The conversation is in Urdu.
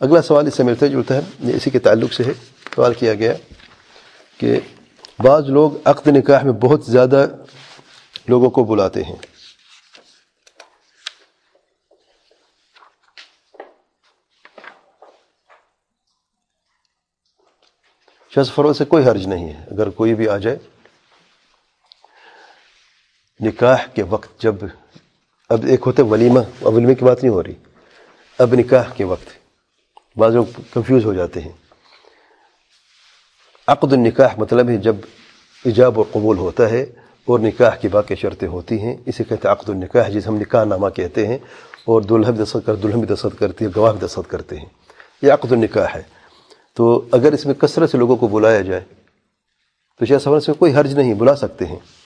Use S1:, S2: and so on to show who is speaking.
S1: اگلا سوال اس سے ملتا جلتا ہے، یہ اسی کے تعلق سے ہے۔ سوال کیا گیا کہ بعض لوگ عقد نکاح میں بہت زیادہ لوگوں کو بلاتے ہیں۔ شخص فروغ سے کوئی حرج نہیں ہے۔ اگر کوئی بھی آ جائے، نکاح کے وقت جب، اب ایک ہوتے ولیمہ، اب ولیمے کی بات نہیں ہو رہی۔ اب نکاح کے وقت۔ بعض لوگ کنفیوز ہو جاتے ہیں۔ عقد النکاح مطلب ہے جب ایجاب و قبول ہوتا ہے اور نکاح کی باقی شرطیں ہوتی ہیں، اسے کہتے ہیں عقد النکاح جسے ہم نکاح نامہ کہتے ہیں اور دلہا بھی دستخط کر، دلہن بھی دستخط کرتی ہے گواہ بھی دستخط کرتے ہیں۔ یہ عقد النکاح ہے۔ تو اگر اس میں کثرت سے لوگوں کو بلایا جائے، تو شاید سفر سے کوئی حرج نہیں، بلا سکتے ہیں۔